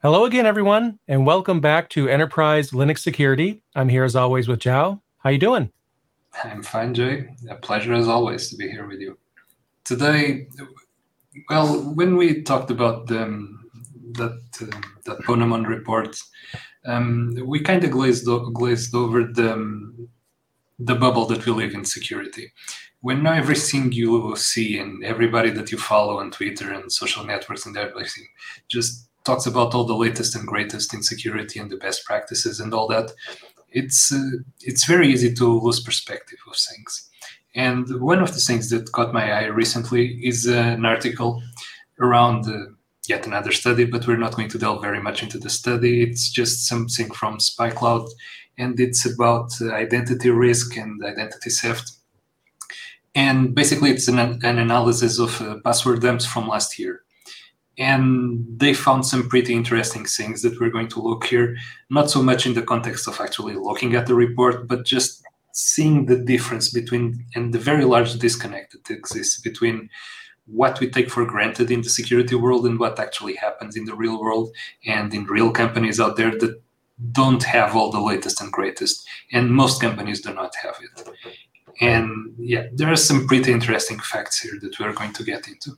Hello again, everyone, and welcome back to Enterprise Linux Security. I'm here as always with Joao. How you doing? I'm fine, Jay. A pleasure as always to be here with you. Today, well, when we talked about the, that uh, that Ponemon report, um, we kind of glazed glazed over the the bubble that we live in security. When everything you see and everybody that you follow on Twitter and social networks and everything just talks about all the latest and greatest in security and the best practices and all that, it's uh, it's very easy to lose perspective of things. And one of the things that caught my eye recently is an article around uh, yet another study, but we're not going to delve very much into the study. It's just something from SpyCloud, and it's about uh, identity risk and identity theft. And basically, it's an, an analysis of uh, password dumps from last year and they found some pretty interesting things that we're going to look here. Not so much in the context of actually looking at the report but just seeing the difference between and the very large disconnect that exists between what we take for granted in the security world and what actually happens in the real world and in real companies out there that don't have all the latest and greatest. And most companies do not have it. And yeah there are some pretty interesting facts here that we're going to get into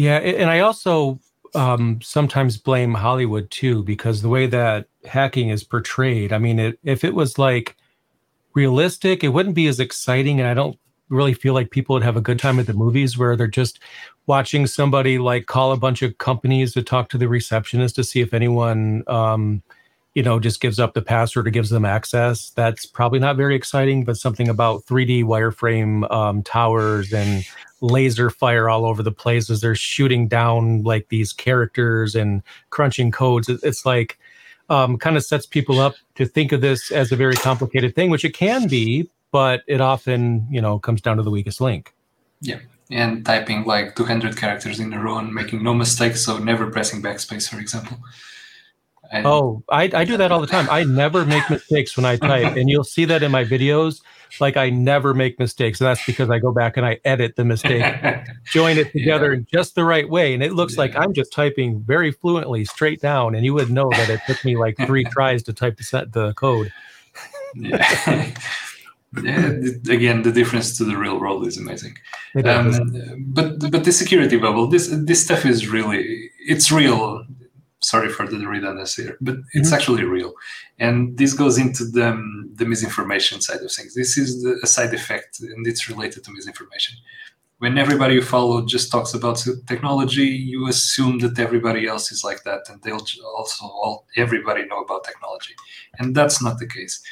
yeah, and I also um, sometimes blame Hollywood too because the way that hacking is portrayed. I mean, it, if it was like realistic, it wouldn't be as exciting, and I don't really feel like people would have a good time at the movies where they're just watching somebody like call a bunch of companies to talk to the receptionist to see if anyone um, you know just gives up the password or gives them access that's probably not very exciting but something about 3d wireframe um, towers and laser fire all over the place as they're shooting down like these characters and crunching codes. It's like um, kind of sets people up to think of this as a very complicated thing, which it can be, but it often you know comes down to the weakest link. Yeah, and typing like 200 characters in a row and making no mistakes, so never pressing backspace, for example. And oh, I, I do that all the time. I never make mistakes when I type, and you'll see that in my videos. Like I never make mistakes, and that's because I go back and I edit the mistake, join it together yeah. in just the right way, and it looks yeah. like I'm just typing very fluently, straight down, and you would know that it took me like three tries to type the set the code. yeah. yeah, again, the difference to the real world is amazing. Um, but but the security bubble, this this stuff is really it's real sorry for the redundancy here, but it's mm-hmm. actually real. And this goes into the, the misinformation side of things. This is the, a side effect, and it's related to misinformation. When everybody you follow just talks about technology, you assume that everybody else is like that, and they'll also all everybody know about technology, and that's not the case.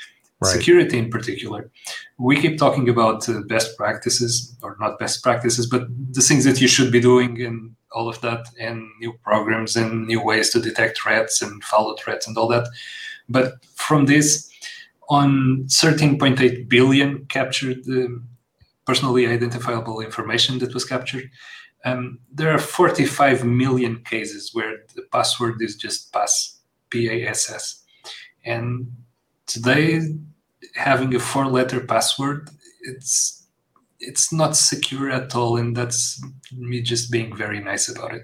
Right. Security, in particular, we keep talking about uh, best practices, or not best practices, but the things that you should be doing and all of that and new programs and new ways to detect threats and follow threats and all that. But from this, on 13.8 billion captured um, personally identifiable information that was captured, um, there are 45 million cases where the password is just pass, P-A-S-S. And today, having a four-letter password, it's it's not secure at all and that's me just being very nice about it.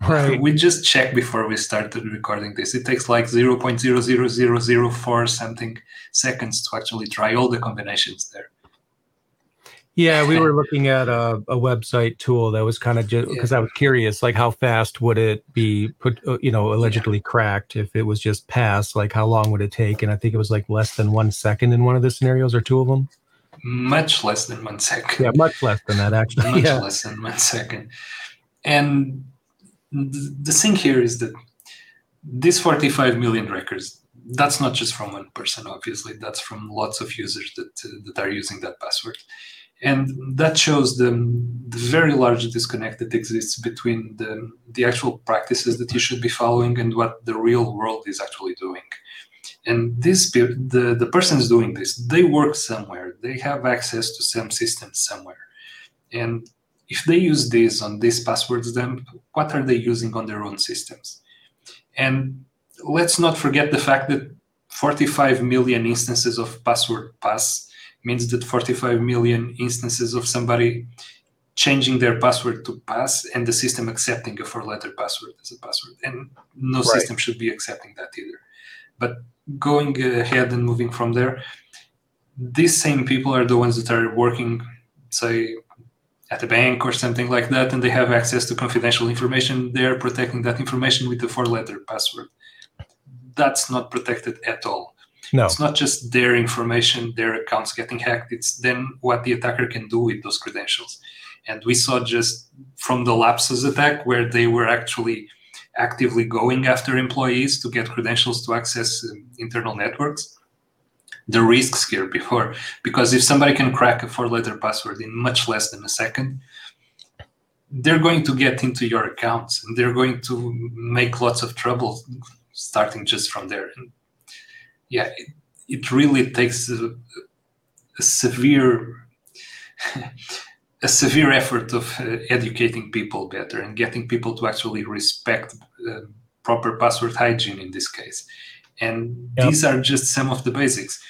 Right. We just checked before we started recording this. It takes like 0.00004 something seconds to actually try all the combinations there. Yeah we were looking at a, a website tool that was kind of just because yeah. i was curious like how fast would it be put uh, you know allegedly yeah. cracked if it was just passed? Like how long would it take? And i think it was like less than one second in one of the scenarios or two of them much less than one second. Yeah, much less than that, actually. much yeah. less than one second. And the, the thing here is that these 45 million records, that's not just from one person, obviously. That's from lots of users that, uh, that are using that password. And that shows the, the very large disconnect that exists between the, the actual practices that you should be following and what the real world is actually doing and this the, the persons doing this they work somewhere they have access to some systems somewhere and if they use this on these passwords then what are they using on their own systems and let's not forget the fact that 45 million instances of password pass means that 45 million instances of somebody changing their password to pass and the system accepting a four letter password as a password. And no right. system should be accepting that either. But going ahead and moving from there, these same people are the ones that are working, say, at a bank or something like that, and they have access to confidential information. They're protecting that information with the four letter password. That's not protected at all. No. It's not just their information, their accounts getting hacked. It's then what the attacker can do with those credentials. And we saw just from the lapsus attack where they were actually actively going after employees to get credentials to access um, internal networks. The risks here before because if somebody can crack a four letter password in much less than a second they're going to get into your accounts and they're going to make lots of trouble starting just from there. And yeah it, it really takes a, a severe a severe effort of uh, educating people better and getting people to actually respect uh, proper password hygiene in this case and yep. these are just some of the basics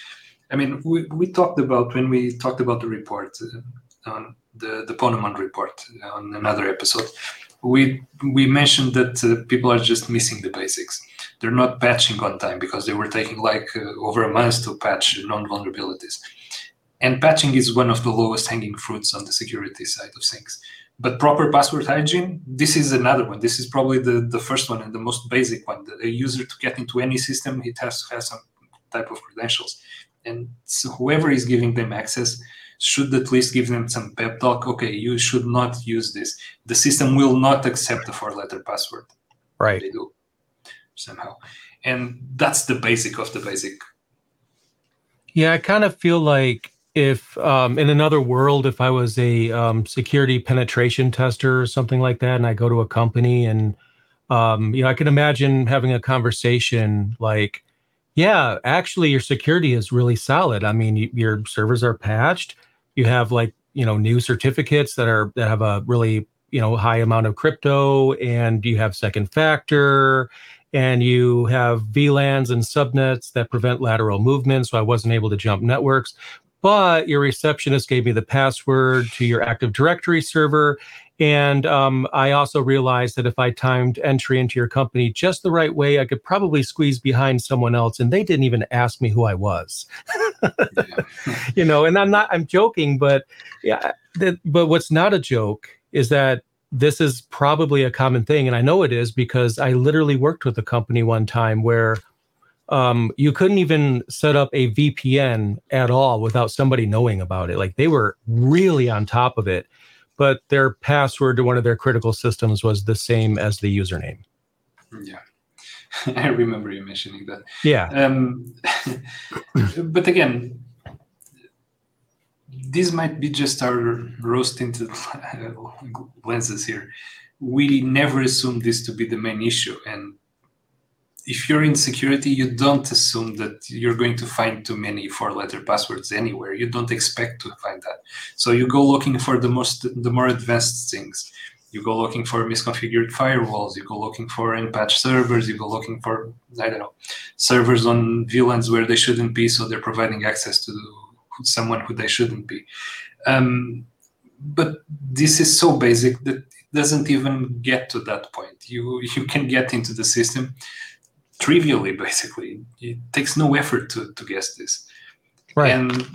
I mean, we, we talked about when we talked about the report uh, on the the Ponemon report on another episode. We we mentioned that uh, people are just missing the basics. They're not patching on time because they were taking like uh, over a month to patch known vulnerabilities. And patching is one of the lowest hanging fruits on the security side of things. But proper password hygiene, this is another one. This is probably the, the first one and the most basic one. A user to get into any system, it has to have some type of credentials. And so whoever is giving them access should at least give them some pep talk. Okay you should not use this. The system will not accept a four letter password. Right. They do somehow. And that's the basic of the basic. Yeah i kind of feel like if um, in another world if i was a um, security penetration tester or something like that and i go to a company and um, you know i can imagine having a conversation like yeah, actually, your security is really solid. I mean, you, your servers are patched. You have like you know new certificates that are that have a really you know high amount of crypto, and you have second factor, and you have VLANs and subnets that prevent lateral movement. So I wasn't able to jump networks. But your receptionist gave me the password to your Active Directory server, and um, I also realized that if I timed entry into your company just the right way, I could probably squeeze behind someone else, and they didn't even ask me who I was. you know, and I'm not. I'm joking, but yeah. That, but what's not a joke is that this is probably a common thing, and I know it is because I literally worked with a company one time where um, you couldn't even set up a VPN at all without somebody knowing about it. Like they were really on top of it but their password to one of their critical systems was the same as the username. Yeah. I remember you mentioning that. Yeah. Um, but again, this might be just our tinted lenses here. We never assumed this to be the main issue. And if you're in security, you don't assume that you're going to find too many four-letter passwords anywhere. You don't expect to find that. So you go looking for the most, the more advanced things. You go looking for misconfigured firewalls. You go looking for unpatched servers. You go looking for I don't know servers on VLANs where they shouldn't be, so they're providing access to someone who they shouldn't be. Um, but this is so basic that it doesn't even get to that point. You you can get into the system trivially basically. It takes no effort to, to guess this. Right. And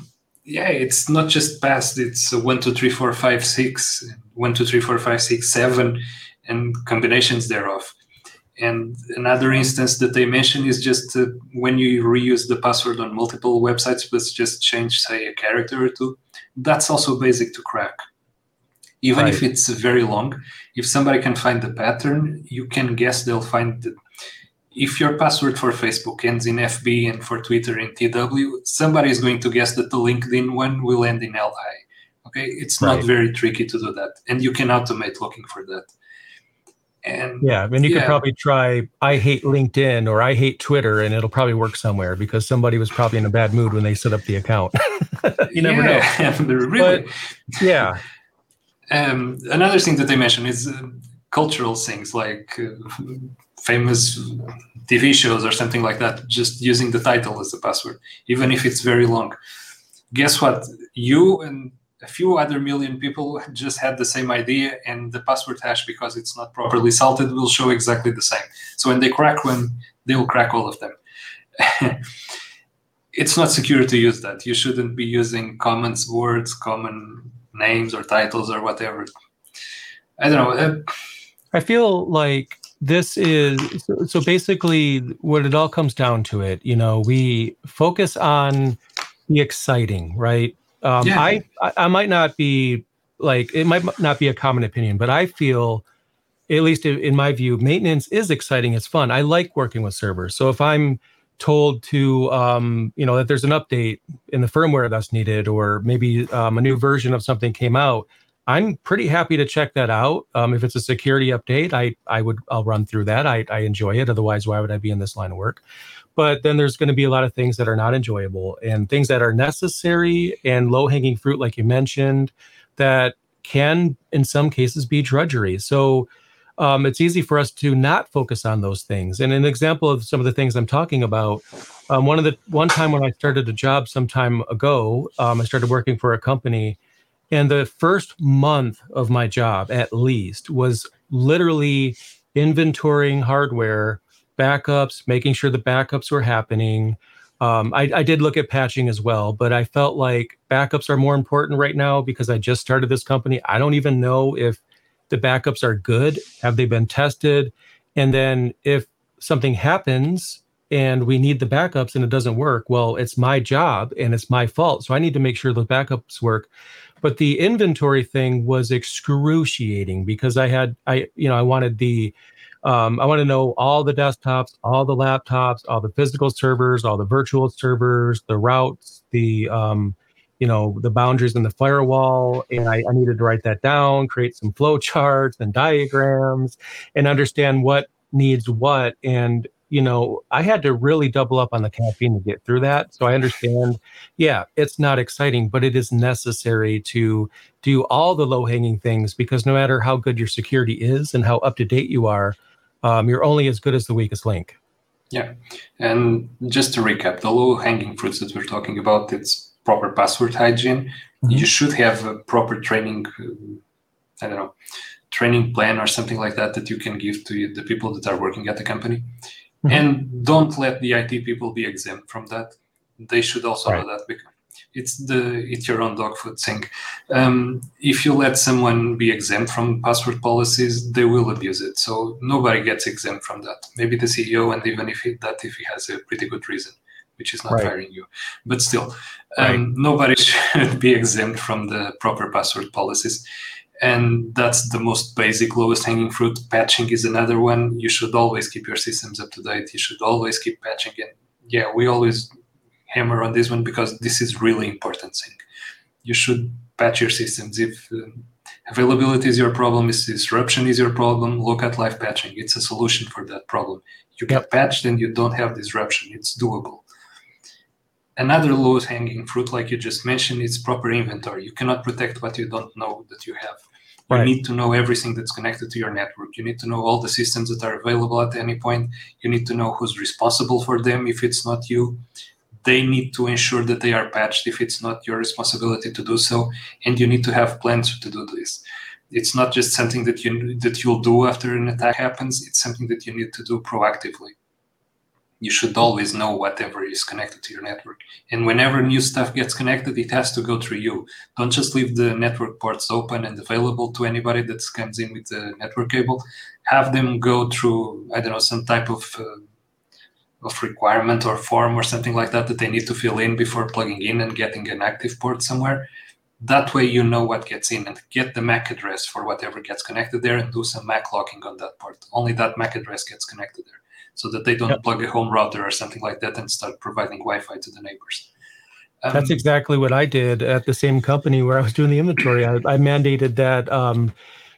yeah it's not just past it's one two three four five six one two three four five six seven and combinations thereof. And another instance that they mention is just uh, when you reuse the password on multiple websites but just change say a character or two that's also basic to crack. Even right. if it's very long if somebody can find the pattern you can guess they'll find the, if your password for Facebook ends in FB and for Twitter in TW, somebody is going to guess that the LinkedIn one will end in LI. Okay, it's right. not very tricky to do that, and you can automate looking for that. And yeah, I mean, you yeah. could probably try "I hate LinkedIn" or "I hate Twitter," and it'll probably work somewhere because somebody was probably in a bad mood when they set up the account. you never yeah, know. really. But, yeah. Um, another thing that they mentioned is uh, cultural things like uh, famous TV shows or something like that, just using the title as a password, even if it's very long. Guess what? You and a few other million people just had the same idea and the password hash because it's not properly salted will show exactly the same so when they crack one they'll crack all of them it's not secure to use that you shouldn't be using common words common names or titles or whatever i don't know uh, i feel like this is so, so basically what it all comes down to it you know we focus on the exciting right um, yeah. I I might not be like it might not be a common opinion, but I feel, at least in my view, maintenance is exciting. It's fun. I like working with servers. So if I'm told to um, you know that there's an update in the firmware that's needed, or maybe um, a new version of something came out, I'm pretty happy to check that out. Um, if it's a security update, I I would I'll run through that. I I enjoy it. Otherwise, why would I be in this line of work? but then there's going to be a lot of things that are not enjoyable and things that are necessary and low hanging fruit like you mentioned that can in some cases be drudgery so um, it's easy for us to not focus on those things and an example of some of the things i'm talking about um, one of the one time when i started a job some time ago um, i started working for a company and the first month of my job at least was literally inventorying hardware backups, making sure the backups were happening. Um, I, I, did look at patching as well, but I felt like backups are more important right now because I just started this company. I don't even know if the backups are good. Have they been tested? And then if something happens and we need the backups and it doesn't work, well, it's my job and it's my fault. So I need to make sure the backups work. But the inventory thing was excruciating because I had I you know I wanted the um, I want to know all the desktops, all the laptops, all the physical servers, all the virtual servers, the routes, the um, you know the boundaries and the firewall, and I, I needed to write that down, create some flow charts and diagrams, and understand what needs what. And you know, I had to really double up on the caffeine to get through that. So I understand, yeah, it's not exciting, but it is necessary to do all the low hanging things because no matter how good your security is and how up to date you are, um, you're only as good as the weakest link. Yeah, and just to recap, the low-hanging fruits that we're talking about, it's proper password hygiene. Mm-hmm. You should have a proper training. I don't know, training plan or something like that that you can give to the people that are working at the company. Mm-hmm. And don't let the IT people be exempt from that. They should also right. know that because it's the eat your own dog food thing. Um, if you let someone be exempt from password policies, they will abuse it. So nobody gets exempt from that. Maybe the CEO, and even if he, that if he has a pretty good reason, which is not right. firing you, but still, um, right. nobody should be exempt from the proper password policies. And that's the most basic, lowest hanging fruit. Patching is another one. You should always keep your systems up to date. You should always keep patching. And yeah, we always hammer on this one because this is really important thing. You should patch your systems. If uh, availability is your problem, if disruption is your problem, look at live patching. It's a solution for that problem. You get patched and you don't have disruption. It's doable. Another low hanging fruit, like you just mentioned, is proper inventory. You cannot protect what you don't know that you have. You need to know everything that's connected to your network. You need to know all the systems that are available at any point. You need to know who's responsible for them if it's not you. They need to ensure that they are patched if it's not your responsibility to do so and you need to have plans to do this. It's not just something that you that you'll do after an attack happens. It's something that you need to do proactively you should always know whatever is connected to your network and whenever new stuff gets connected it has to go through you don't just leave the network ports open and available to anybody that comes in with the network cable have them go through i don't know some type of uh, of requirement or form or something like that that they need to fill in before plugging in and getting an active port somewhere. That way you know what gets in and get the MAC address for whatever gets connected there and do some MAC locking on that port. Only that MAC address gets connected there so that they don't yep. plug a home router or something like that and start providing Wi-Fi to the neighbors. Um, That's exactly what I did at the same company where I was doing the inventory. I, I mandated that um,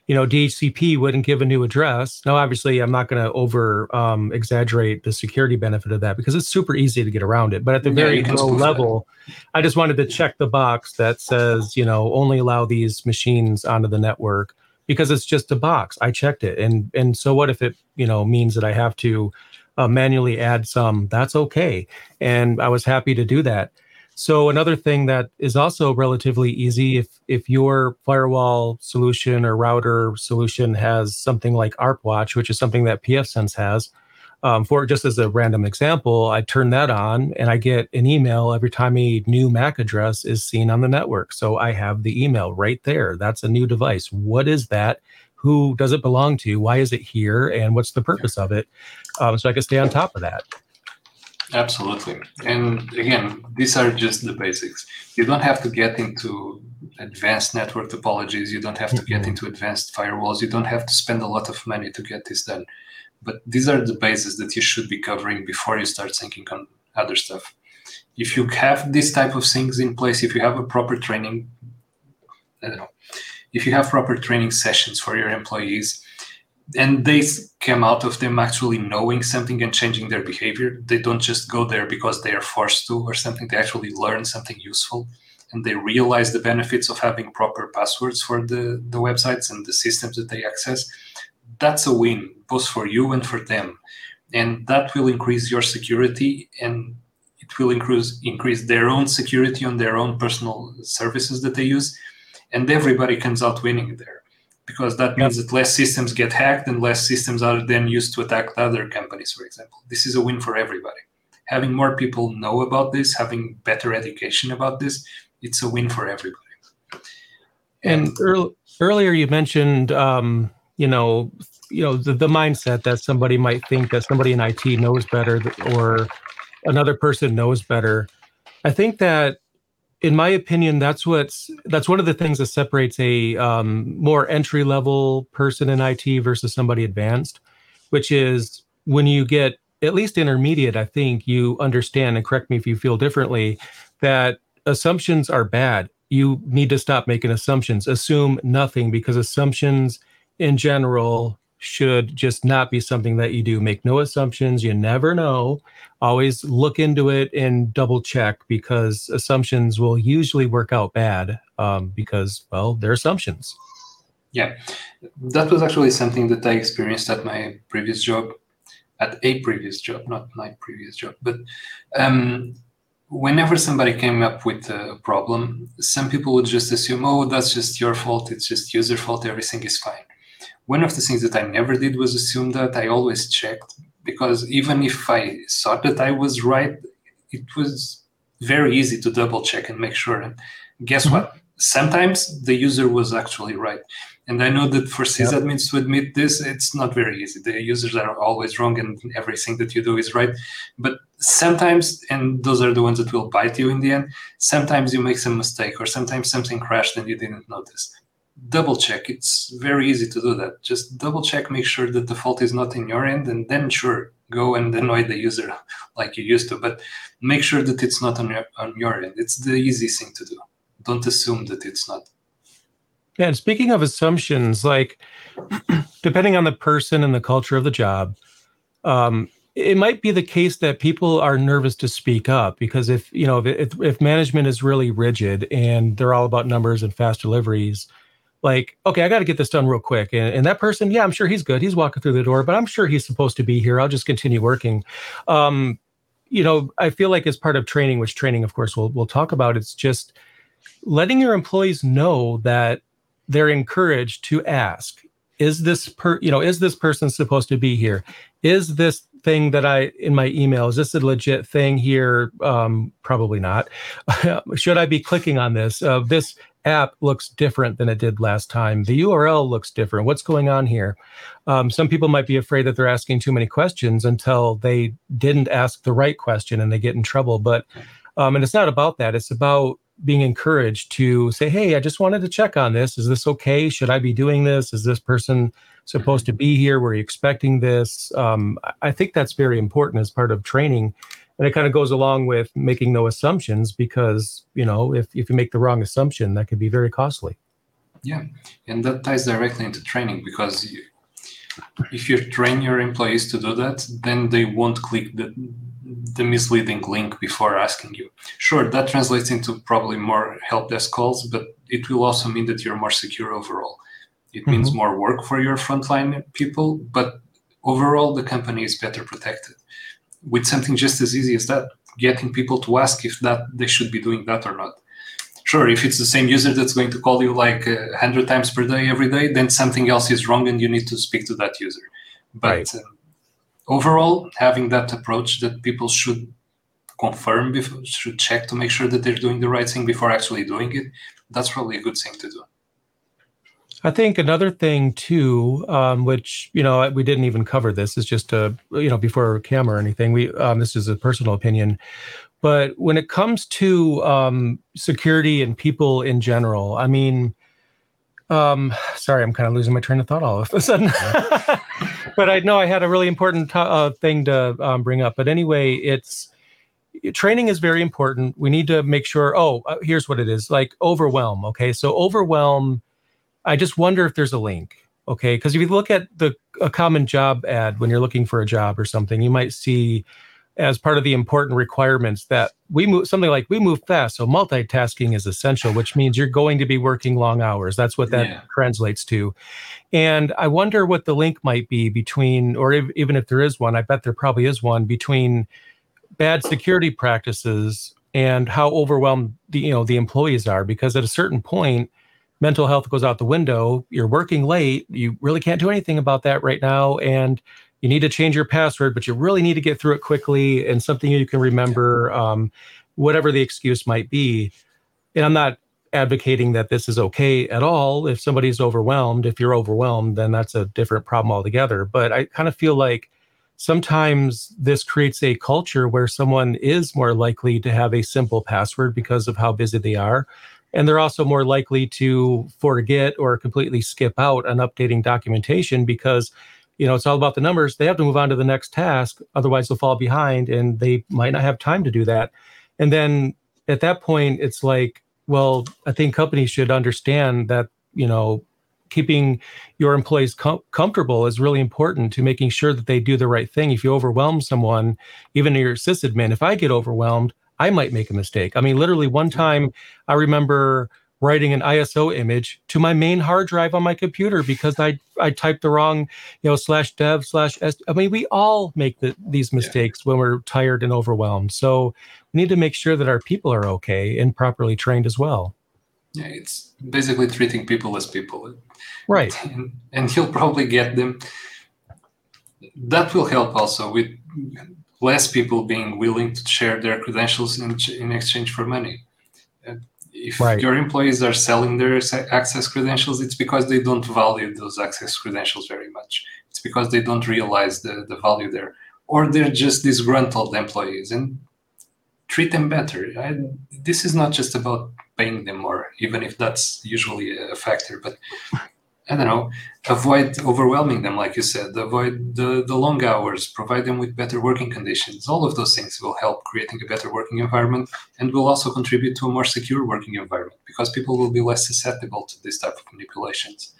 you know, DHCP wouldn't give a new address. Now, obviously, I'm not going to over um, exaggerate the security benefit of that because it's super easy to get around it. But at the yeah, very low level, I just wanted to check the box that says, you know, only allow these machines onto the network because it's just a box. I checked it, and and so what if it, you know, means that I have to uh, manually add some? That's okay, and I was happy to do that. So another thing that is also relatively easy if if your firewall solution or router solution has something like ArpWatch, which is something that pfSense has, um, for just as a random example, I turn that on and I get an email every time a new MAC address is seen on the network. So I have the email right there. That's a new device. What is that? Who does it belong to? Why is it here? And what's the purpose of it? Um, so I can stay on top of that. Absolutely. And again, these are just the basics. You don't have to get into advanced network topologies. You don't have to get into advanced firewalls. You don't have to spend a lot of money to get this done but these are the bases that you should be covering before you start thinking on other stuff. If you have this type of things in place, if you have a proper training, I don't know, if you have proper training sessions for your employees, and they come out of them actually knowing something and changing their behavior. They don't just go there because they are forced to or something. They actually learn something useful and they realize the benefits of having proper passwords for the, the websites and the systems that they access that's a win both for you and for them. And that will increase your security and it will increase increase their own security on their own personal services that they use. And everybody comes out winning there because that means that less systems get hacked and less systems are then used to attack other companies for example. This is a win for everybody. Having more people know about this having better education about this it's a win for everybody. And, and earl- earlier you mentioned um, you know, you know the, the mindset that somebody might think that somebody in IT knows better or another person knows better. I think that, in my opinion, that's what's that's one of the things that separates a um, more entry level person in IT versus somebody advanced, which is when you get at least intermediate. I think you understand, and correct me if you feel differently, that assumptions are bad. You need to stop making assumptions. Assume nothing because assumptions in general should just not be something that you do. Make no assumptions. You never know. Always look into it and double check because assumptions will usually work out bad um, because, well, they're assumptions. Yeah, that was actually something that I experienced at my previous job, at a previous job, not my previous job. But um, whenever somebody came up with a problem, some people would just assume, oh, that's just your fault. It's just user fault. Everything is fine one of the things that I never did was assume that I always checked because even if I thought that I was right, it was very easy to double check and make sure. And guess mm-hmm. what? Sometimes the user was actually right. And I know that for sysadmins yep. to admit this, it's not very easy. The users are always wrong and everything that you do is right. But sometimes, and those are the ones that will bite you in the end, sometimes you make some mistake or sometimes something crashed and you didn't notice double check. It's very easy to do that. Just double check, make sure that the fault is not in your end, and then sure, go and annoy the user like you used to. But make sure that it's not on your on your end. It's the easy thing to do. Don't assume that it's not. Yeah, and speaking of assumptions, like depending on the person and the culture of the job, um, it might be the case that people are nervous to speak up because if you know if, if management is really rigid and they're all about numbers and fast deliveries, like, okay, I got to get this done real quick. And, and, that person, yeah, I'm sure he's good. He's walking through the door, but I'm sure he's supposed to be here. I'll just continue working. Um, you know, I feel like as part of training, which training, of course, we'll we'll talk about, it's just letting your employees know that they're encouraged to ask is this per you know is this person supposed to be here is this thing that i in my email is this a legit thing here um, probably not should i be clicking on this uh, this app looks different than it did last time. The URL looks different. What's going on here? Um, some people might be afraid that they're asking too many questions until they didn't ask the right question and they get in trouble. But um, and it's not about that. It's about being encouraged to say, "Hey, I just wanted to check on this. Is this okay? Should I be doing this? Is this person supposed to be here? Were you expecting this?" Um, I think that's very important as part of training and it kind of goes along with making no assumptions because you know if, if you make the wrong assumption that could be very costly yeah and that ties directly into training because you, if you train your employees to do that then they won't click the, the misleading link before asking you sure that translates into probably more help desk calls but it will also mean that you're more secure overall it mm-hmm. means more work for your frontline people but overall the company is better protected with something just as easy as that, getting people to ask if that they should be doing that or not. Sure, if it's the same user that's going to call you like a uh, hundred times per day every day, then something else is wrong and you need to speak to that user. But right. um, overall, having that approach that people should confirm, before, should check to make sure that they're doing the right thing before actually doing it, that's probably a good thing to do. I think another thing too, um, which you know we didn't even cover this, is just a you know before camera or anything. We um, this is a personal opinion, but when it comes to um, security and people in general, I mean, um, sorry, I'm kind of losing my train of thought all of a sudden. but I know I had a really important uh, thing to um, bring up. But anyway, it's training is very important. We need to make sure. Oh, uh, here's what it is: like overwhelm. Okay, so overwhelm I just wonder if there's a link. Okay, because if you look at the a common job ad when you're looking for a job or something, you might see as part of the important requirements that we move something like we move fast. So multitasking is essential, which means you're going to be working long hours. That's what that yeah. translates to. And I wonder what the link might be between, or if, even if there is one, I bet there probably is one between bad security practices and how overwhelmed the you know the employees are. Because at a certain point, mental health goes out the window. You're working late. You really can't do anything about that right now. And you need to change your password, but you really need to get through it quickly and something you can remember, um, whatever the excuse might be. And I'm not advocating that this is okay at all. If somebody's overwhelmed, if you're overwhelmed, then that's a different problem altogether. But I kind of feel like sometimes this creates a culture where someone is more likely to have a simple password because of how busy they are and they're also more likely to forget or completely skip out on updating documentation because you know it's all about the numbers. They have to move on to the next task otherwise they'll fall behind and they might not have time to do that. And then at that point it's like well i think companies should understand that you know keeping your employees com- comfortable is really important to making sure that they do the right thing. If you overwhelm someone even your sysadmin if i get overwhelmed I might make a mistake. I mean, literally one time I remember writing an ISO image to my main hard drive on my computer because I I typed the wrong, you know, slash dev slash s. I mean, we all make the, these mistakes yeah. when we're tired and overwhelmed. So we need to make sure that our people are okay and properly trained as well. Yeah, it's basically treating people as people. Right. And, and he'll probably get them. That will help also with less people being willing to share their credentials in, in exchange for money. If right. your employees are selling their access credentials, it's because they don't value those access credentials very much. It's because they don't realize the, the value there. Or they're just disgruntled employees and treat them better. I, this is not just about paying them more, even if that's usually a factor, but I don't know, avoid overwhelming them, like you said, avoid the, the long hours, provide them with better working conditions. All of those things will help creating a better working environment and will also contribute to a more secure working environment because people will be less susceptible to this type of manipulations.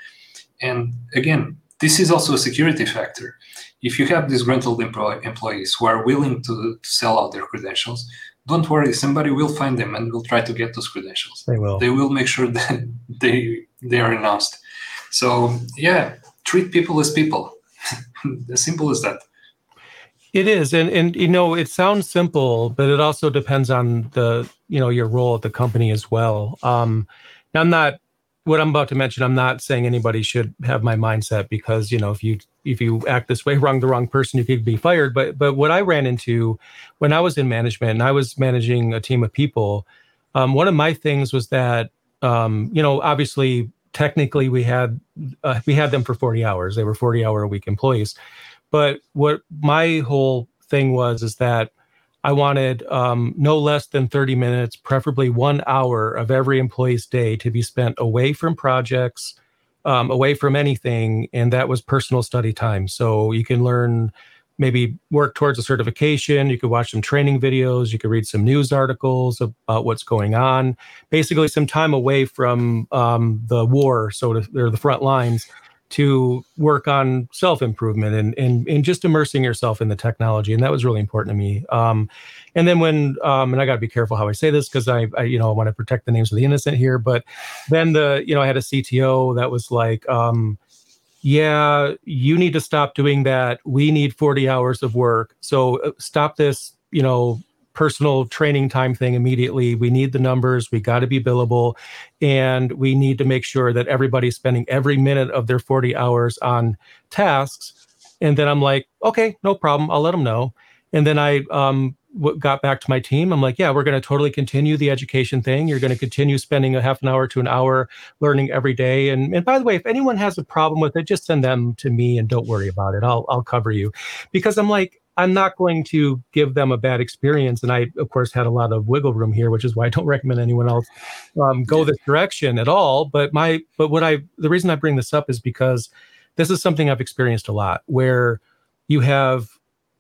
And again, this is also a security factor. If you have disgruntled employees who are willing to, to sell out their credentials, don't worry, somebody will find them and will try to get those credentials. They will. They will make sure that they they are announced so yeah, treat people as people. as simple as that. It is, and and you know, it sounds simple, but it also depends on the you know your role at the company as well. Um, I'm not what I'm about to mention. I'm not saying anybody should have my mindset because you know if you if you act this way, wrong the wrong person, you could be fired. But but what I ran into when I was in management and I was managing a team of people, um, one of my things was that um, you know obviously technically we had uh, we had them for 40 hours. They were 40 hour a week employees. But what my whole thing was is that i wanted um, no less than 30 minutes preferably one hour of every employee's day to be spent away from projects um, away from anything and that was personal study time. So you can learn maybe work towards a certification. You could watch some training videos. You could read some news articles about what's going on. Basically, some time away from um, the war, so to, or the front lines, to work on self improvement and, and and just immersing yourself in the technology. And that was really important to me. Um, and then when um, and I got to be careful how I say this because I, I you know I want to protect the names of the innocent here. But then the you know I had a CTO that was like. Um, yeah, you need to stop doing that. We need 40 hours of work. So uh, stop this, you know, personal training time thing immediately. We need the numbers. We got to be billable. And we need to make sure that everybody's spending every minute of their 40 hours on tasks. And then I'm like, okay, no problem. I'll let them know. And then I um, got back to my team, I'm like, yeah, we're going to totally continue the education thing. You're going to continue spending a half an hour to an hour learning every day. And, and by the way, if anyone has a problem with it, just send them to me and don't worry about it. I'll, I'll cover you because I'm like, I'm not going to give them a bad experience. And I, of course, had a lot of wiggle room here, which is why I don't recommend anyone else um, go this direction at all. But my, but what I, the reason I bring this up is because this is something I've experienced a lot where you have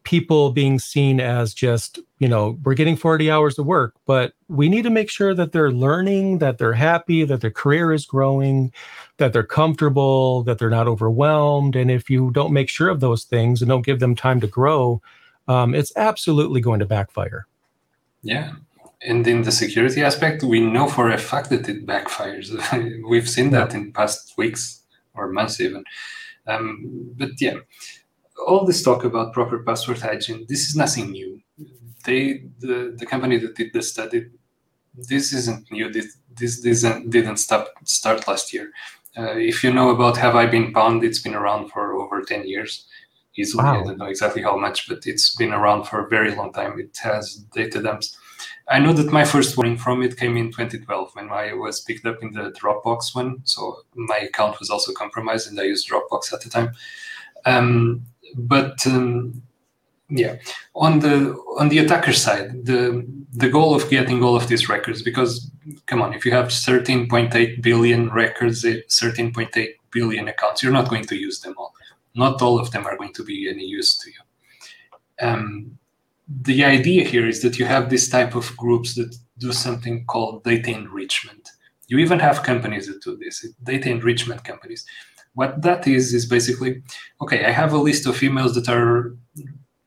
people being seen as just, you know, we're getting 40 hours of work, but we need to make sure that they're learning, that they're happy, that their career is growing, that they're comfortable, that they're not overwhelmed. And if you don't make sure of those things and don't give them time to grow, um, it's absolutely going to backfire. Yeah. And in the security aspect, we know for a fact that it backfires. We've seen that in past weeks or months even. Um, but yeah, all this talk about proper password hygiene, this is nothing new. They, the, the company that did the study, this isn't new. This, this didn't, didn't stop, start last year. Uh, if you know about Have I Been Pwned, it's been around for over 10 years. Easily, wow. I don't know exactly how much, but it's been around for a very long time. It has data dumps. I know that my first warning from it came in 2012 when I was picked up in the Dropbox one. So my account was also compromised and I used Dropbox at the time. Um, but um, yeah, on the on the attacker side, the the goal of getting all of these records, because come on, if you have 13.8 billion records, 13.8 eh, accounts, you're not going to use them all. Not all of them are going to be any use to you. Um, the idea here is that you have this type of groups that do something called data enrichment. You even have companies that do this, data enrichment companies what that is is basically okay i have a list of emails that are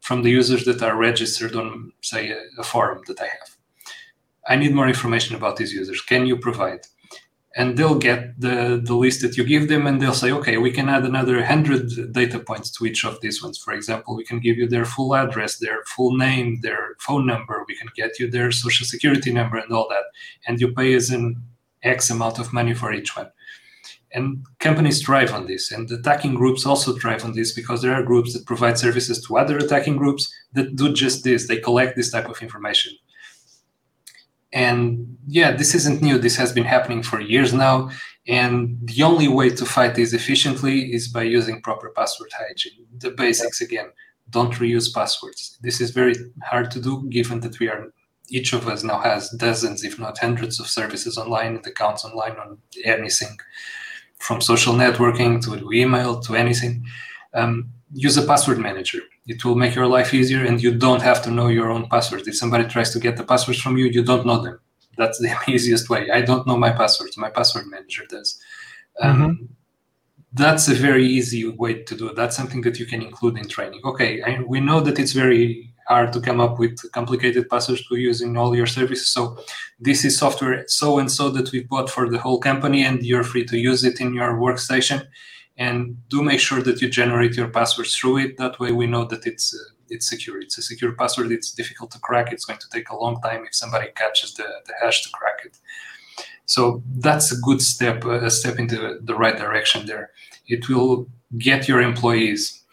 from the users that are registered on say a, a, forum that i have. I need more information about these users. Can you provide? And they'll get the, the list that you give them and they'll say okay we can add another 100 data points to each of these ones. For example we can give you their full address their full name their phone number. We can get you their social security number and all that. And you pay as an x amount of money for each one and companies thrive on this. And attacking groups also thrive on this because there are groups that provide services to other attacking groups that do just this. They collect this type of information. And yeah this isn't new. This has been happening for years now. And the only way to fight this efficiently is by using proper password hygiene. The basics again don't reuse passwords. This is very hard to do given that we are each of us now has dozens if not hundreds of services online and accounts online on anything from social networking to email to anything. Um, use a password manager. It will make your life easier, and you don't have to know your own passwords. If somebody tries to get the passwords from you, you don't know them. That's the easiest way. I don't know my passwords. My password manager does. Um, mm-hmm. That's a very easy way to do it. That's something that you can include in training. Okay, I, we know that it's very hard to come up with complicated passwords to use in all your services. So this is software so and so that we bought for the whole company, and you're free to use it in your workstation. And do make sure that you generate your passwords through it. That way, we know that it's uh, it's secure. It's a secure password. It's difficult to crack. It's going to take a long time if somebody catches the, the hash to crack it. So that's a good step, a step into the right direction there. It will get your employees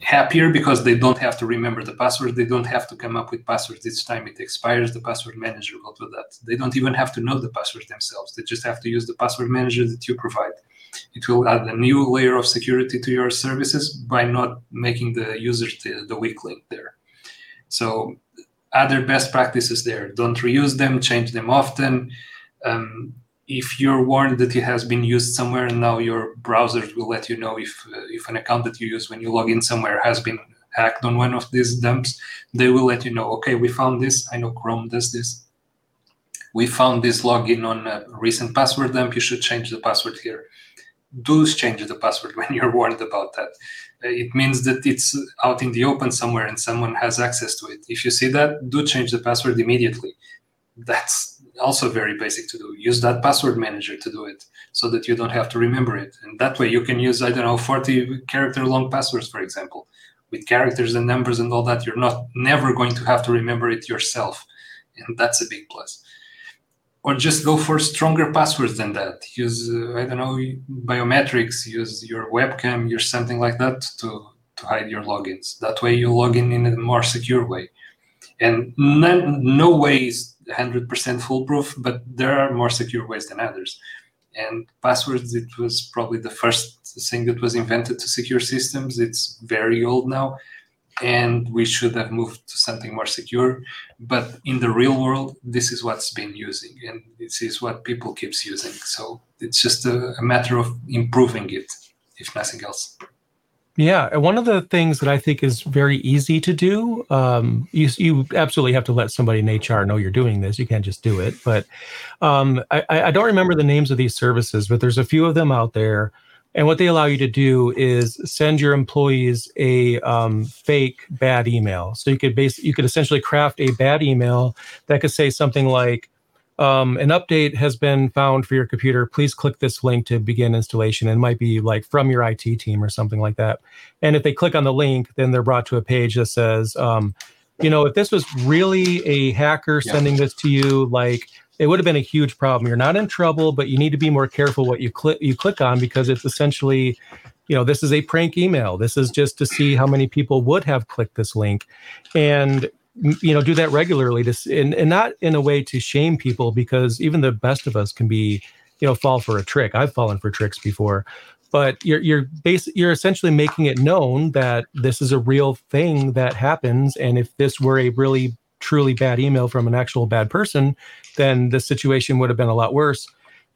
happier because they don't have to remember the password. They don't have to come up with passwords each time it expires. The password manager will do that. They don't even have to know the password themselves. They just have to use the password manager that you provide. It will add a new layer of security to your services by not making the user the, the weak link there. So other best practices there. Don't reuse them, change them often. Um, if you're warned that it has been used somewhere and now your browsers will let you know if uh, if an account that you use when you log in somewhere has been hacked on one of these dumps. They will let you know okay we found this. I know chrome does this. We found this login on a recent password dump. You should change the password here. Do change the password when you're warned about that. Uh, it means that it's out in the open somewhere and someone has access to it. If you see that do change the password immediately. That's also very basic to do. Use that password manager to do it so that you don't have to remember it. And that way you can use, I don't know, 40 character long passwords, for example. With characters and numbers and all that, you're not never going to have to remember it yourself. And that's a big plus. Or just go for stronger passwords than that. Use, uh, I don't know, biometrics, use your webcam, use something like that to, to hide your logins. That way you log in in a more secure way. And none, no way is 100% foolproof, but there are more secure ways than others. And passwords, it was probably the first thing that was invented to secure systems. It's very old now, and we should have moved to something more secure. But in the real world, this is what's been using, and this is what people keeps using. So it's just a, a matter of improving it, if nothing else. Yeah, one of the things that I think is very easy to do, um, you you absolutely have to let somebody in HR know you're doing this. You can't just do it. But um, I, I don't remember the names of these services, but there's a few of them out there, and what they allow you to do is send your employees a um, fake bad email. So you could base you could essentially craft a bad email that could say something like, um, an update has been found for your computer. Please click this link to begin installation. It might be like from your IT team or something like that. And if they click on the link, then they're brought to a page that says, um, you know, if this was really a hacker sending this to you, like it would have been a huge problem. You're not in trouble, but you need to be more careful what you click you click on because it's essentially, you know, this is a prank email. This is just to see how many people would have clicked this link. And you know do that regularly to and, and not in a way to shame people because even the best of us can be you know fall for a trick. I've fallen for tricks before but you're you're bas- you're essentially making it known that this is a real thing that happens and if this were a really truly bad email from an actual bad person then the situation would have been a lot worse.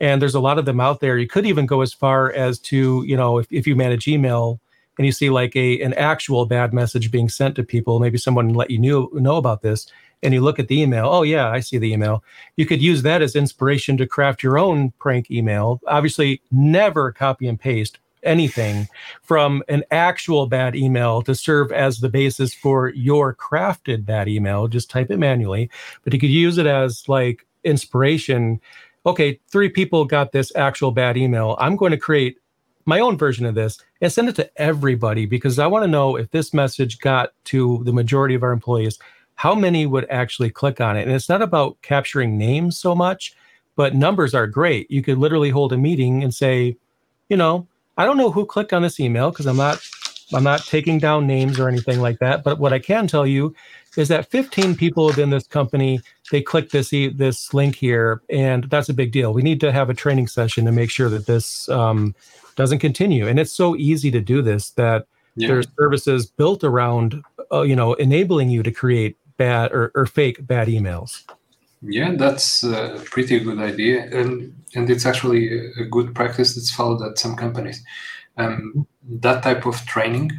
And there's a lot of them out there. You could even go as far as to you know if, if you manage email and you see like a an actual bad message being sent to people, maybe someone let you know know about this, and you look at the email, oh yeah, I see the email. You could use that as inspiration to craft your own prank email. Obviously, never copy and paste anything from an actual bad email to serve as the basis for your crafted bad email. Just type it manually, but you could use it as like inspiration. Okay, three people got this actual bad email. I'm going to create my own version of this and send it to everybody because I want to know if this message got to the majority of our employees, how many would actually click on it. And it's not about capturing names so much, but numbers are great. You could literally hold a meeting and say, you know, I don't know who clicked on this email because I'm not I'm not taking down names or anything like that. But what I can tell you is that 15 people within this company they click this e- this link here, and that's a big deal. We need to have a training session to make sure that this um, doesn't continue. And it's so easy to do this that yeah. there's services built around, uh, you know, enabling you to create bad or, or fake bad emails. Yeah, that's a pretty good idea, and and it's actually a good practice that's followed at some companies. Um, that type of training,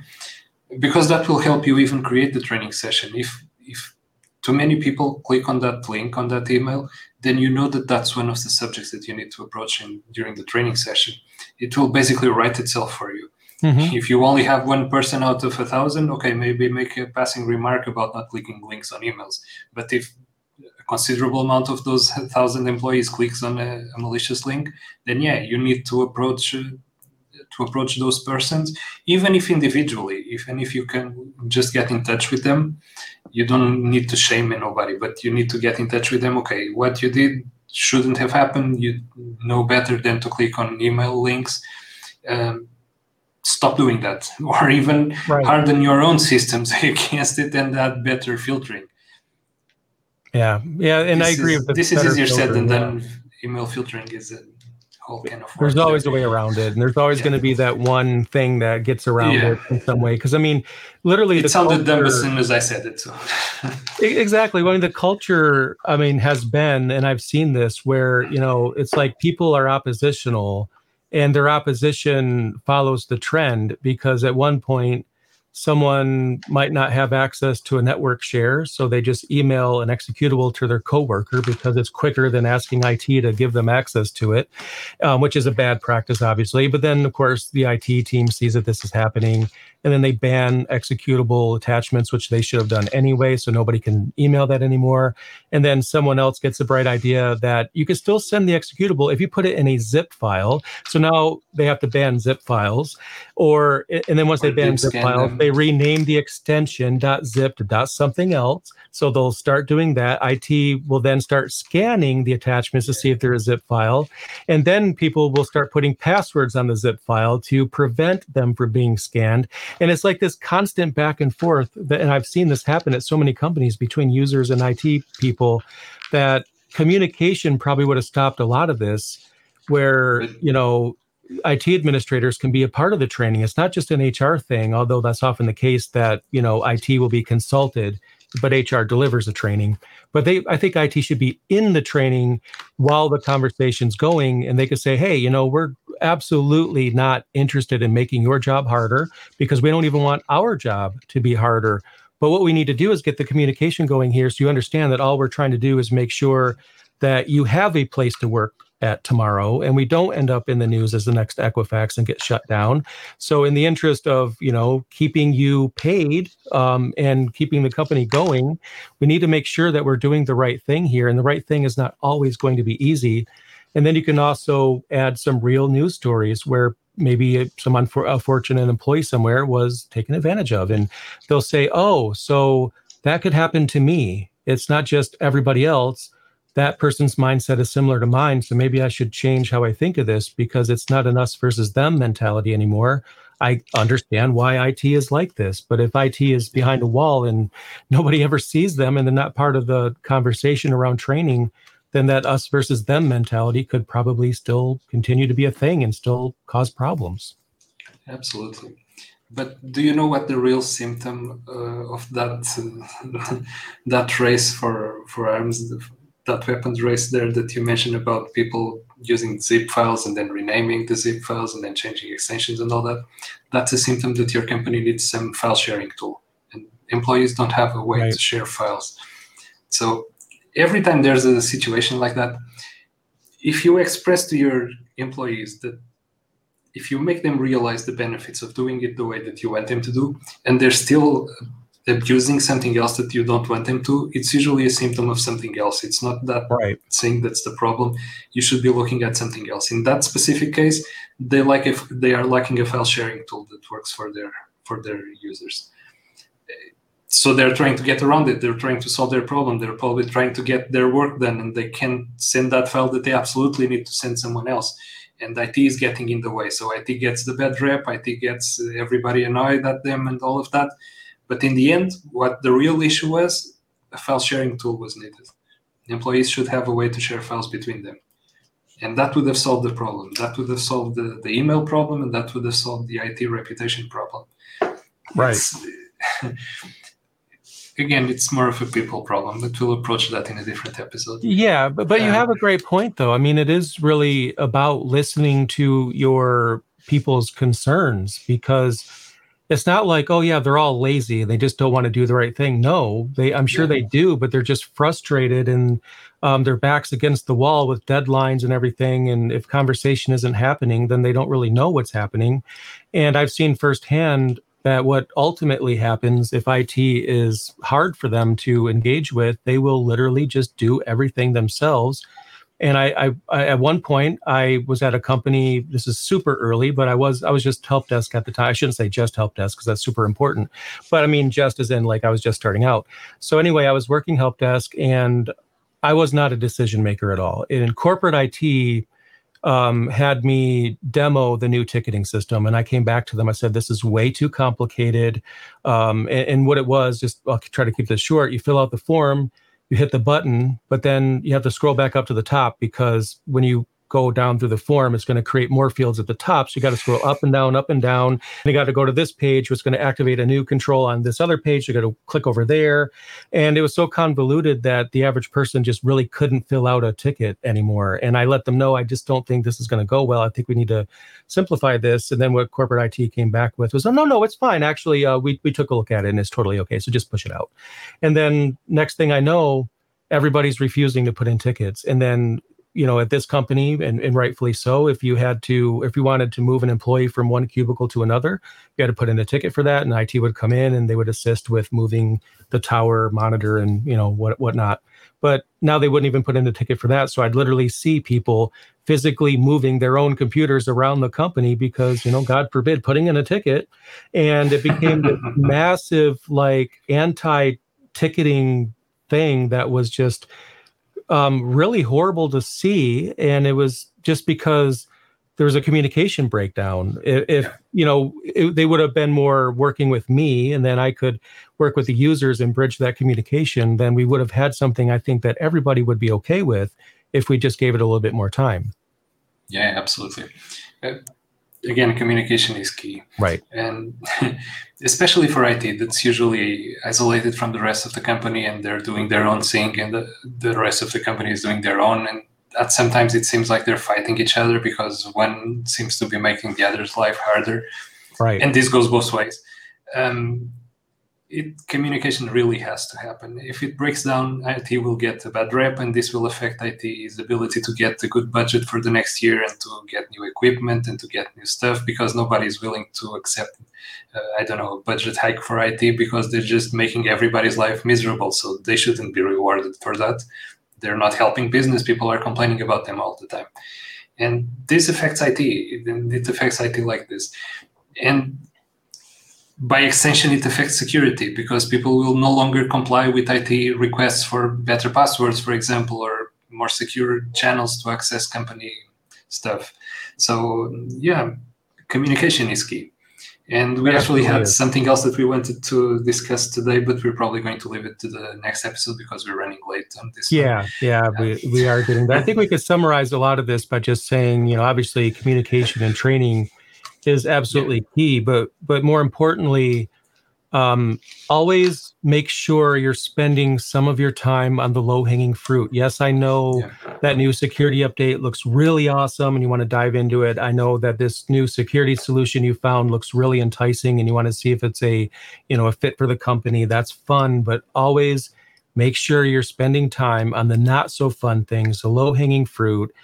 because that will help you even create the training session. If if too many people click on that link on that email, then you know that that's one of the subjects that you need to approach in, during the training session. It will basically write itself for you. Mm-hmm. If you only have one person out of a thousand, okay, maybe make a passing remark about not clicking links on emails. But if a considerable amount of those thousand employees clicks on a, a malicious link, then yeah, you need to approach uh, to approach those persons, even if individually, even if you can just get in touch with them you don't need to shame nobody, but you need to get in touch with them. Okay, what you did shouldn't have happened. You know better than to click on email links. Um, stop doing that, or even right. harden your own systems against it and add better filtering. Yeah, yeah, and this I agree is, with this. is easier said than done. Email filtering is a kind of. There's always a way around it, and there's always yeah. going to be that one thing that gets around yeah. it in some way. Because I mean, literally, it sounded culture, dumb as soon as I said it. So. exactly. I mean, the culture. I mean, has been, and I've seen this where you know it's like people are oppositional, and their opposition follows the trend because at one point someone might not have access to a network share, so they just email an executable to their coworker because it's quicker than asking IT to give them access to it, um, which is a bad practice, obviously. But then, of course, the IT team sees that this is happening and then they ban executable attachments, which they should have done anyway, so nobody can email that anymore. And then someone else gets the bright idea that you can still send the executable if you put it in a zip file. So now they have to ban zip files, or and then once or they ban zip files. They rename the extension .zip to .something else. So they'll start doing that. IT will then start scanning the attachments to see if they're a zip file, and then people will start putting passwords on the zip file to prevent them from being scanned and it's like this constant back and forth that, and i've seen this happen at so many companies between users and it people that communication probably would have stopped a lot of this where you know IT administrators can be a part of the training. It's not just an HR thing, although that's often the case that, you know, IT will be consulted but HR delivers the training. But they, I think IT should be in the training while the conversation's going, and they could say, "Hey, you know, we're absolutely not interested in making your job harder because we don't even want our job to be harder." But what we need to do is get the communication going here, so you understand that all we're trying to do is make sure that you have a place to work at tomorrow and we don't end up in the news as the next equifax and get shut down. So in the interest of you know keeping you paid um, and keeping the company going we need to make sure that we're doing the right thing here and the right thing is not always going to be easy. And then you can also add some real news stories where maybe some unfor- unfortunate employee somewhere was taken advantage of and they'll say oh so that could happen to me. It's not just everybody else that person's mindset is similar to mine. So maybe I should change how I think of this because it's not an us versus them mentality anymore. I understand why IT is like this, but if IT is behind a wall and nobody ever sees them and they're not part of the conversation around training, then that us versus them mentality could probably still continue to be a thing and still cause problems. Absolutely. But do you know what the real symptom uh, of that uh, that race for for arms that weapons race there that you mentioned about people using zip files and then renaming the zip files and then changing extensions and all that, that's a symptom that your company needs some file sharing tool. And employees don't have a way right. to share files. So every time there's a situation like that, if you express to your employees that if you make them realize the benefits of doing it the way that you want them to do, and they're still abusing something else that you don't want them to, it's usually a symptom of something else. It's not that right. thing that's the problem. You should be looking at something else. In that specific case, they like if they are lacking a file sharing tool that works for their for their users. So they're trying to get around it. They're trying to solve their problem. They're probably trying to get their work done, and they can send that file that they absolutely need to send someone else. And IT is getting in the way. So IT gets the bad rep. IT gets everybody annoyed at them, and all of that but in the end, what the real issue was, a file sharing tool was needed. Employees should have a way to share files between them. And that would have solved the problem. That would have solved the, the email problem, and that would have solved the IT reputation problem. Right. again, it's more of a people problem, but we'll approach that in a different episode. Yeah, but, but you uh, have a great point, though. I mean, it is really about listening to your people's concerns because it's not like oh yeah they're all lazy they just don't want to do the right thing no they i'm sure yeah. they do but they're just frustrated and um, their backs against the wall with deadlines and everything and if conversation isn't happening then they don't really know what's happening and i've seen firsthand that what ultimately happens if IT is hard for them to engage with, they will literally just do everything themselves and I, I, I, at one point I was at a company. This is super early, but I was I was just help desk at the time. I shouldn't say just help desk because that's super important, but I mean just as in like I was just starting out. So anyway, I was working help desk, and I was not a decision maker at all. In corporate IT, um, had me demo the new ticketing system, and I came back to them. I said, "This is way too complicated." Um, and, and what it was, just I'll try to keep this short. You fill out the form you hit the button, but then you have to scroll back up to the top because when you go down through the form, it's going to create more fields at the top. So you got to scroll up and down, up and down. And you got to go to this page, which is going to activate a new control on this other page. You got to click over there. And it was so convoluted that the average person just really couldn't fill out a ticket anymore. And I let them know, I just don't think this is going to go well. I think we need to simplify this. And then what corporate IT came back with was, oh, no, no, it's fine. Actually, uh, we, we took a look at it and it's totally okay. So just push it out. And then next thing I know, everybody's refusing to put in tickets. And then you know at this company and, and rightfully so if you had to if you wanted to move an employee from one cubicle to another you had to put in a ticket for that and it would come in and they would assist with moving the tower monitor and you know what whatnot. But now they wouldn't even put in a ticket for that so i'd literally see people physically moving their own computers around the company because you know god forbid putting in a ticket. And it became this massive like anti ticketing thing that was just um, really horrible to see, and it was just because there was a communication breakdown. If, if you know, it, they would have been more working with me, and then I could work with the users and bridge that communication, then we would have had something I think that everybody would be okay with if we just gave it a little bit more time. Yeah, absolutely. Uh, again, communication is key. Right. And especially for IT, that's usually isolated from the rest of the company and they're doing their own thing and the, the rest of the company is doing their own. And that sometimes it seems like they're fighting each other because one seems to be making the other's life harder. Right. And this goes both ways. Um, it communication really has to happen. If it breaks down, IT will get a bad rep, and this will affect IT's ability to get a good budget for the next year and to get new equipment and to get new stuff because nobody is willing to accept, uh, I don't know, a budget hike for IT because they're just making everybody's life miserable. So they shouldn't be rewarded for that. They're not helping business. People are complaining about them all the time, and this affects IT. It affects IT like this, and by extension, it affects security because people will no longer comply with IT requests for better passwords, for example, or more secure channels to access company stuff. So, yeah, communication is key. And we actually had something else that we wanted to discuss today, but we're probably going to leave it to the next episode because we're running late on this. Yeah, one. yeah, we, we are getting that. I think we could summarize a lot of this by just saying, you know, obviously communication and training is absolutely yeah. key. But but more importantly, um, always make sure you're spending some of your time on the low hanging fruit. Yes, I know yeah. that new security update looks really awesome and you want to dive into it. I know that this new security solution you found looks really enticing and you want to see if it's a, you know, a fit for the company. That's fun, but always make sure you're spending time on the not so fun things, the low hanging fruit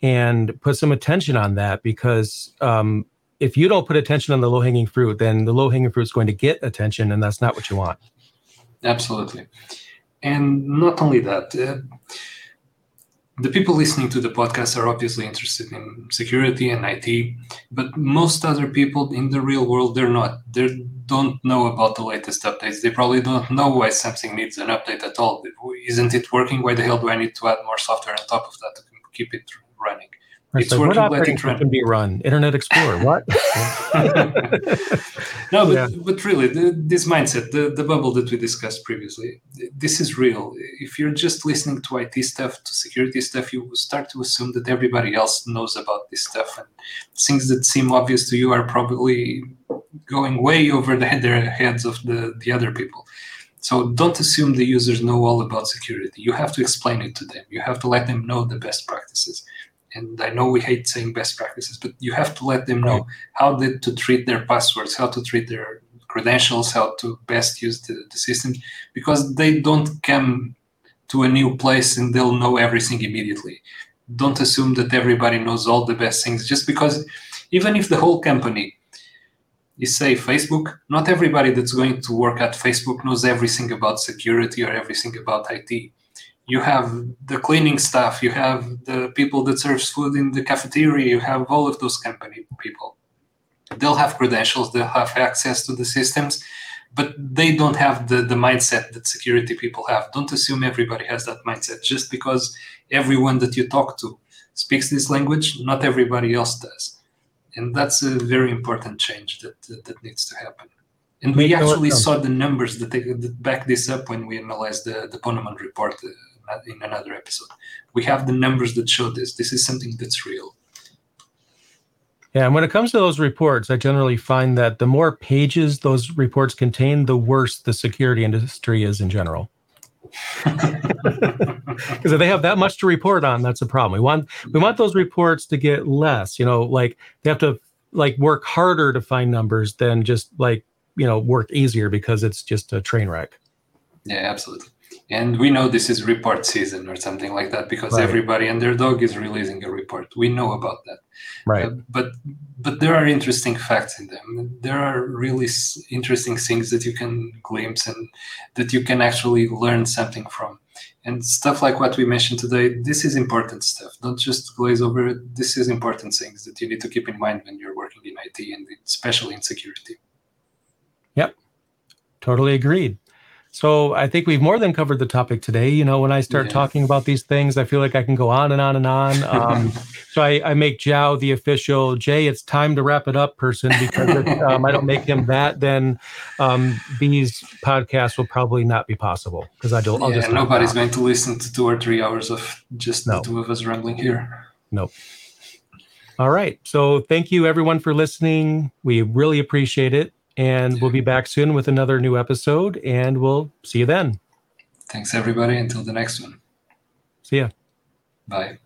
and put some attention on that because um, if you don't put attention on the low hanging fruit, then the low hanging fruit is going to get attention, and that's not what you want. Absolutely. And not only that, uh, the people listening to the podcast are obviously interested in security and IT, but most other people in the real world, they're not. They don't know about the latest updates. They probably don't know why something needs an update at all. Isn't it working? Why the hell do I need to add more software on top of that to keep it running? It's like, working. What it run. can be run? Internet Explorer. What? no, but, yeah. but really, the, this mindset, the, the bubble that we discussed previously, this is real. If you're just listening to IT stuff, to security stuff, you will start to assume that everybody else knows about this stuff, and things that seem obvious to you are probably going way over the, their heads of the, the other people. So don't assume the users know all about security. You have to explain it to them. You have to let them know the best practices and I know we hate saying best practices, but you have to let them know how they, to treat their passwords, how to treat their credentials, how to best use the, the system, because they don't come to a new place and they'll know everything immediately. Don't assume that everybody knows all the best things. Just because even if the whole company is say Facebook, not everybody that's going to work at Facebook knows everything about security or everything about IT you have the cleaning staff, you have the people that serves food in the cafeteria, you have all of those company people. They'll have credentials, they'll have access to the systems, but they don't have the, the mindset that security people have. Don't assume everybody has that mindset. Just because everyone that you talk to speaks this language, not everybody else does. And that's a very important change that, that, needs to happen. And we actually saw the numbers that, they, that back this up when we analyzed the, the Ponemon report uh, in another episode. We have the numbers that show this. This is something that's real. Yeah, and when it comes to those reports, I generally find that the more pages those reports contain, the worse the security industry is in general. Because if they have that much to report on, that's a problem. We want we want those reports to get less. You know, like they have to like work harder to find numbers than just like you know work easier because it's just a train wreck. Yeah, absolutely. And we know this is report season or something like that because Right. everybody and their dog is releasing a report. We know about that. Right. Uh, but but there are interesting facts in them. There are really s- interesting things that you can glimpse and that you can actually learn something from. And stuff like what we mentioned today, this is important stuff. Don't just glaze over it. This is important things that you need to keep in mind when you're working in IT and especially in security. Yep. Totally agreed. So I think we've more than covered the topic today. You know, when I start Yeah. talking about these things, I feel like I can go on and on and on. Um, so I, I make Joao the official Jay. It's time to wrap it up, person, because if um, I don't make him that, then um, these podcasts will probably not be possible because I don't. I'll yeah, nobody's going to listen to two or three hours of just No. the two of us rambling here. Nope. All right. So thank you everyone for listening. We really appreciate it, and we'll be back soon with another new episode. And we'll see you then. Thanks, everybody. Until the next one. See ya. Bye.